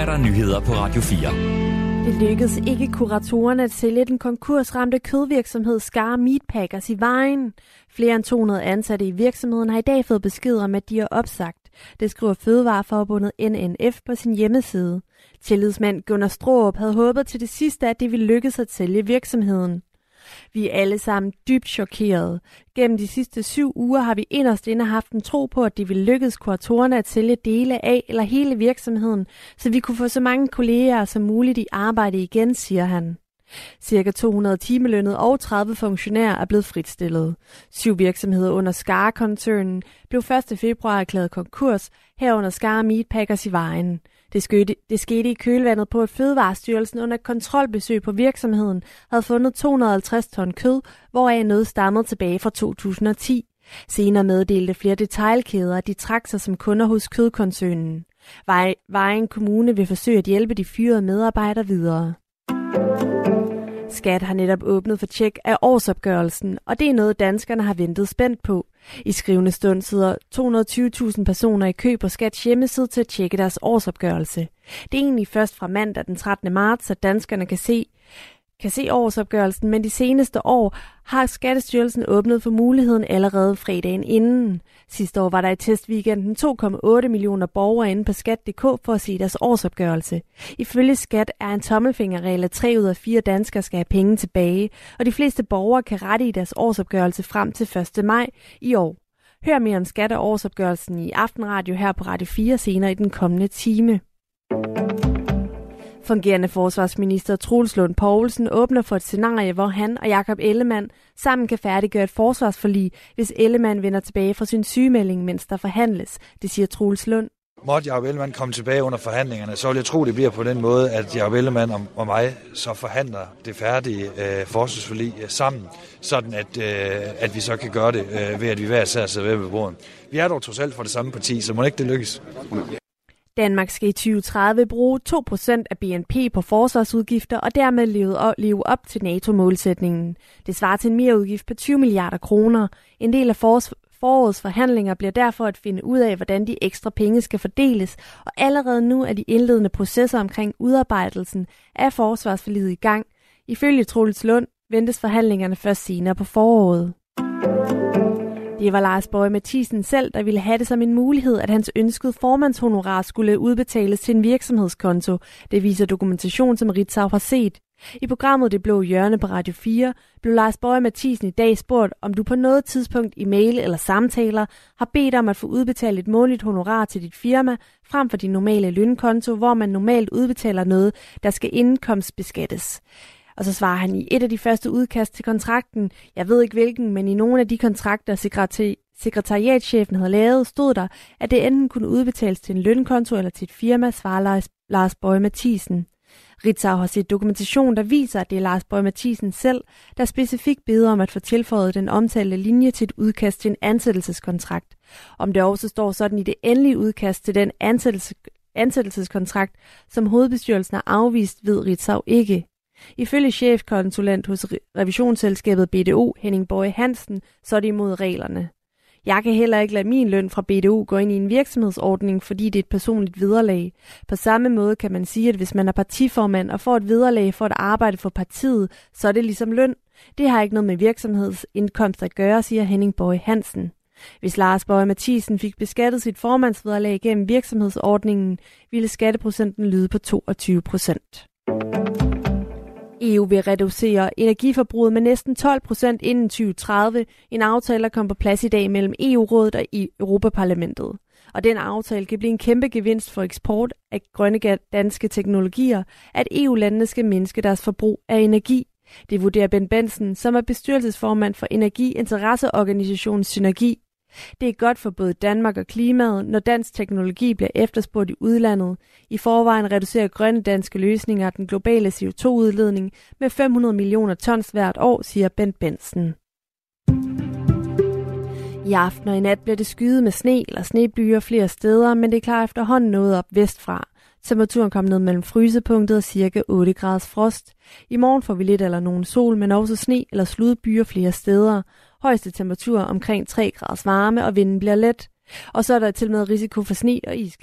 er der nyheder på Radio 4. Det lykkedes ikke kuratorerne at sælge den konkursramte kødvirksomhed Skar Meatpackers i vejen. Flere end 200 ansatte i virksomheden har i dag fået besked om, at de er opsagt. Det skriver Fødevareforbundet NNF på sin hjemmeside. Tillidsmand Gunnar Stroop havde håbet til det sidste, at det ville lykkes at sælge virksomheden. Vi er alle sammen dybt chokerede. Gennem de sidste syv uger har vi inderst inde haft en tro på, at det ville lykkes kuratorerne at sælge dele af eller hele virksomheden, så vi kunne få så mange kolleger som muligt i arbejde igen, siger han. Cirka 200 timelønnet og 30 funktionærer er blevet fritstillet. Syv virksomheder under Skar-koncernen blev 1. februar erklæret konkurs, herunder Skar Meatpackers i vejen. Det skete, det skete i kølvandet på, at Fødevarestyrelsen under kontrolbesøg på virksomheden havde fundet 250 ton kød, hvoraf noget stammede tilbage fra 2010. Senere meddelte flere detailkæder, at de trak sig som kunder hos kødkoncernen. Vejen Kommune vil forsøge at hjælpe de fyrede medarbejdere videre. Skat har netop åbnet for tjek af årsopgørelsen, og det er noget, danskerne har ventet spændt på. I skrivende stund sidder 220.000 personer i kø på Skats hjemmeside til at tjekke deres årsopgørelse. Det er egentlig først fra mandag den 13. marts, at danskerne kan se, kan se årsopgørelsen, men de seneste år har Skattestyrelsen åbnet for muligheden allerede fredagen inden. Sidste år var der i testweekenden 2,8 millioner borgere inde på skat.dk for at se deres årsopgørelse. Ifølge Skat er en tommelfingerregel, at 3 ud af 4 danskere skal have penge tilbage, og de fleste borgere kan rette i deres årsopgørelse frem til 1. maj i år. Hør mere om skat og årsopgørelsen i Aftenradio her på Radio 4 senere i den kommende time. Fungerende forsvarsminister Troels Lund Poulsen åbner for et scenarie, hvor han og Jakob Ellemann sammen kan færdiggøre et forsvarsforlig, hvis Ellemann vender tilbage fra sin sygemelding, mens der forhandles. Det siger Troels Lund. Måtte Jacob Ellemann komme tilbage under forhandlingerne, så vil jeg tro, det bliver på den måde, at Jacob Ellemann og mig så forhandler det færdige øh, forsvarsforlig øh, sammen, sådan at, øh, at vi så kan gøre det øh, ved, at vi hver især sidder ved bordet. Vi er dog trods alt for det samme parti, så må ikke det lykkes. Danmark skal i 2030 bruge 2% af BNP på forsvarsudgifter og dermed leve op til NATO-målsætningen. Det svarer til en mereudgift på 20 milliarder kroner. En del af forårets forhandlinger bliver derfor at finde ud af, hvordan de ekstra penge skal fordeles, og allerede nu er de indledende processer omkring udarbejdelsen af forsvarsforliget i gang. Ifølge Troels Lund ventes forhandlingerne først senere på foråret. Det var Lars Bøge Mathisen selv, der ville have det som en mulighed, at hans ønskede formandshonorar skulle udbetales til en virksomhedskonto. Det viser dokumentation, som Ritzau har set. I programmet Det Blå Hjørne på Radio 4 blev Lars Bøge Mathisen i dag spurgt, om du på noget tidspunkt i mail eller samtaler har bedt om at få udbetalt et månedligt honorar til dit firma, frem for din normale lønkonto, hvor man normalt udbetaler noget, der skal indkomstbeskattes. Og så svarer han i et af de første udkast til kontrakten, jeg ved ikke hvilken, men i nogle af de kontrakter, sekretari- havde lavet, stod der, at det enten kunne udbetales til en lønkonto eller til et firma, svarer Lars, Lars Bøge Mathisen. Ritzau har set dokumentation, der viser, at det er Lars Bøge Mathisen selv, der specifikt beder om at få tilføjet den omtalte linje til et udkast til en ansættelseskontrakt. Om det også står sådan i det endelige udkast til den ansættelse, ansættelseskontrakt, som hovedbestyrelsen har afvist, ved Ritzau ikke. Ifølge chefkonsulent hos revisionsselskabet BDO, Henning Bøje Hansen, så er det imod reglerne. Jeg kan heller ikke lade min løn fra BDO gå ind i en virksomhedsordning, fordi det er et personligt vederlag. På samme måde kan man sige, at hvis man er partiformand og får et vederlag for at arbejde for partiet, så er det ligesom løn. Det har ikke noget med virksomhedsindkomst at gøre, siger Henning Bøje Hansen. Hvis Lars Bøje Mathisen fik beskattet sit formandsvederlag gennem virksomhedsordningen, ville skatteprocenten lyde på 22 procent. EU vil reducere energiforbruget med næsten 12 procent inden 2030. En aftale, der kom på plads i dag mellem EU-rådet og Europaparlamentet. Og den aftale kan blive en kæmpe gevinst for eksport af grønne danske teknologier, at EU-landene skal mindske deres forbrug af energi. Det vurderer Ben Benson, som er bestyrelsesformand for Energiinteresseorganisationen Synergi. Det er godt for både Danmark og klimaet, når dansk teknologi bliver efterspurgt i udlandet. I forvejen reducerer grønne danske løsninger den globale CO2-udledning med 500 millioner tons hvert år, siger Bent Bensen. I aften og i nat bliver det skyet med sne eller snebyer flere steder, men det er klar efterhånden noget op vestfra. Temperaturen kom ned mellem frysepunktet og cirka 8 graders frost. I morgen får vi lidt eller nogen sol, men også sne eller sludbyer flere steder. Højeste temperatur omkring 3 graders varme, og vinden bliver let. Og så er der til med risiko for sne og is.